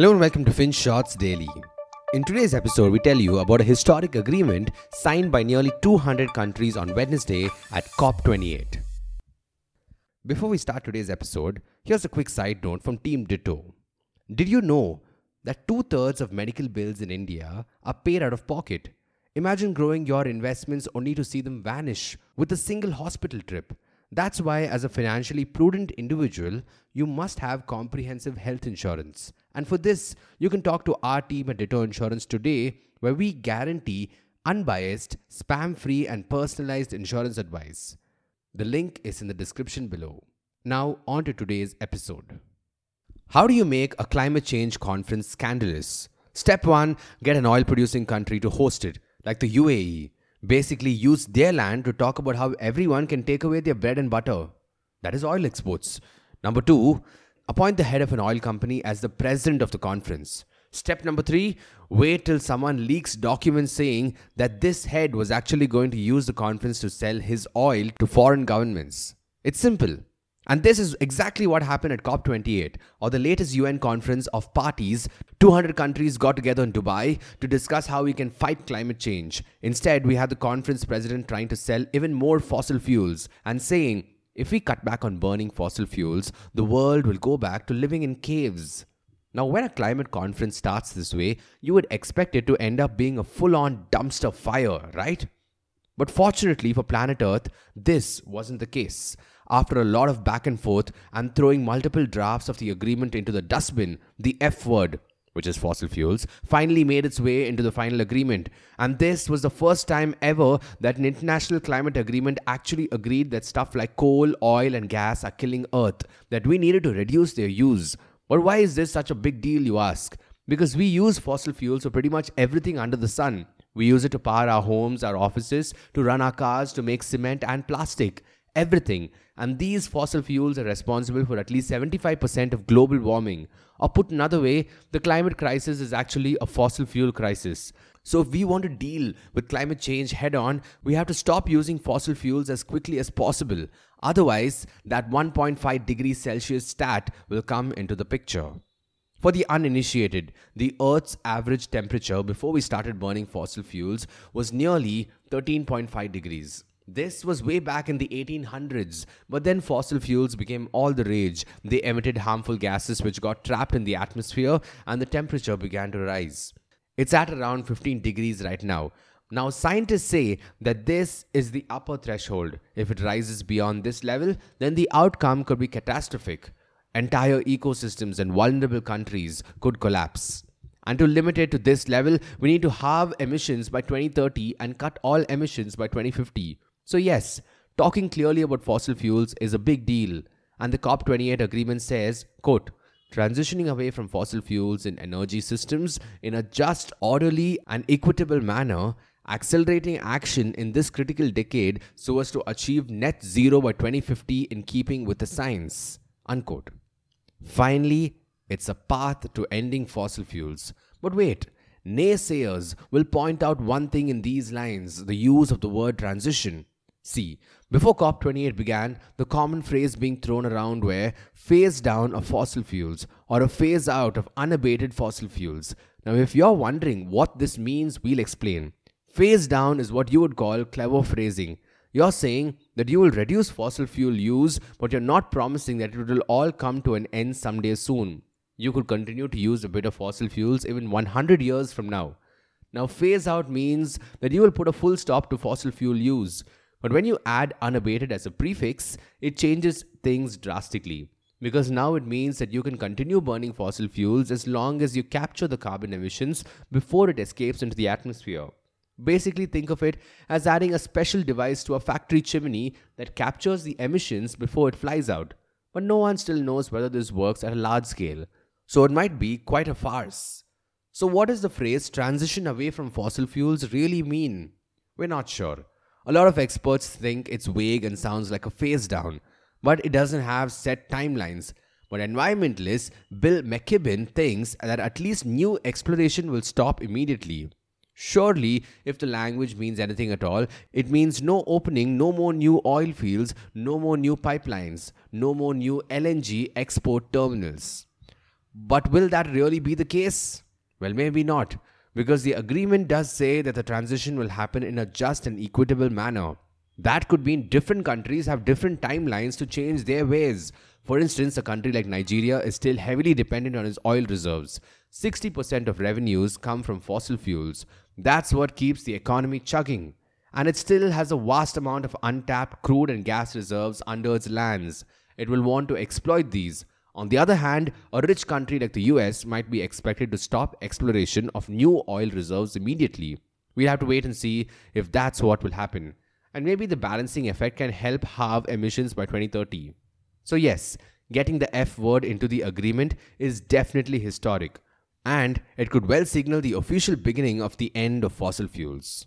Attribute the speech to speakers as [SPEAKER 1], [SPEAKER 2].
[SPEAKER 1] Hello and welcome to FinShots Daily. In today's episode, we tell you about a historic agreement signed by nearly 200 countries on Wednesday at COP28. Before we start today's episode, here's a quick side note from Team Ditto. Did you know that two thirds of medical bills in India are paid out of pocket? Imagine growing your investments only to see them vanish with a single hospital trip. That's why, as a financially prudent individual, you must have comprehensive health insurance. And for this, you can talk to our team at Ditto Insurance today, where we guarantee unbiased, spam free, and personalized insurance advice. The link is in the description below. Now, on to today's episode. How do you make a climate change conference scandalous? Step 1 Get an oil producing country to host it, like the UAE basically use their land to talk about how everyone can take away their bread and butter. That is oil exports. Number two, appoint the head of an oil company as the president of the conference. Step number three, wait till someone leaks documents saying that this head was actually going to use the conference to sell his oil to foreign governments. It's simple. And this is exactly what happened at COP28, or the latest UN conference of parties. 200 countries got together in Dubai to discuss how we can fight climate change. Instead, we had the conference president trying to sell even more fossil fuels and saying, if we cut back on burning fossil fuels, the world will go back to living in caves. Now, when a climate conference starts this way, you would expect it to end up being a full on dumpster fire, right? But fortunately for planet Earth, this wasn't the case. After a lot of back and forth and throwing multiple drafts of the agreement into the dustbin, the F word, which is fossil fuels, finally made its way into the final agreement. And this was the first time ever that an international climate agreement actually agreed that stuff like coal, oil, and gas are killing Earth, that we needed to reduce their use. But why is this such a big deal, you ask? Because we use fossil fuels for pretty much everything under the sun. We use it to power our homes, our offices, to run our cars, to make cement and plastic everything. And these fossil fuels are responsible for at least 75% of global warming. Or put another way, the climate crisis is actually a fossil fuel crisis. So, if we want to deal with climate change head on, we have to stop using fossil fuels as quickly as possible. Otherwise, that 1.5 degrees Celsius stat will come into the picture. For the uninitiated, the Earth's average temperature before we started burning fossil fuels was nearly 13.5 degrees. This was way back in the 1800s, but then fossil fuels became all the rage. They emitted harmful gases which got trapped in the atmosphere and the temperature began to rise. It's at around 15 degrees right now. Now, scientists say that this is the upper threshold. If it rises beyond this level, then the outcome could be catastrophic. Entire ecosystems and vulnerable countries could collapse. And to limit it to this level, we need to halve emissions by 2030 and cut all emissions by 2050. So, yes, talking clearly about fossil fuels is a big deal, and the COP28 agreement says, quote, transitioning away from fossil fuels in energy systems in a just, orderly, and equitable manner, accelerating action in this critical decade so as to achieve net zero by 2050 in keeping with the science. Unquote. Finally, it's a path to ending fossil fuels. But wait, naysayers will point out one thing in these lines the use of the word transition. See, before COP28 began, the common phrase being thrown around were phase down of fossil fuels or a phase out of unabated fossil fuels. Now, if you're wondering what this means, we'll explain. Phase down is what you would call clever phrasing. You're saying that you will reduce fossil fuel use, but you're not promising that it will all come to an end someday soon. You could continue to use a bit of fossil fuels even 100 years from now. Now, phase out means that you will put a full stop to fossil fuel use. But when you add unabated as a prefix, it changes things drastically. Because now it means that you can continue burning fossil fuels as long as you capture the carbon emissions before it escapes into the atmosphere. Basically, think of it as adding a special device to a factory chimney that captures the emissions before it flies out. But no one still knows whether this works at a large scale, so it might be quite a farce. So, what does the phrase transition away from fossil fuels really mean? We're not sure. A lot of experts think it's vague and sounds like a phase down, but it doesn't have set timelines. But environmentalist Bill McKibben thinks that at least new exploration will stop immediately. Surely, if the language means anything at all, it means no opening, no more new oil fields, no more new pipelines, no more new LNG export terminals. But will that really be the case? Well, maybe not, because the agreement does say that the transition will happen in a just and equitable manner. That could mean different countries have different timelines to change their ways. For instance, a country like Nigeria is still heavily dependent on its oil reserves. 60% of revenues come from fossil fuels. That's what keeps the economy chugging. And it still has a vast amount of untapped crude and gas reserves under its lands. It will want to exploit these. On the other hand, a rich country like the US might be expected to stop exploration of new oil reserves immediately. We'll have to wait and see if that's what will happen. And maybe the balancing effect can help halve emissions by 2030. So, yes, getting the F word into the agreement is definitely historic, and it could well signal the official beginning of the end of fossil fuels.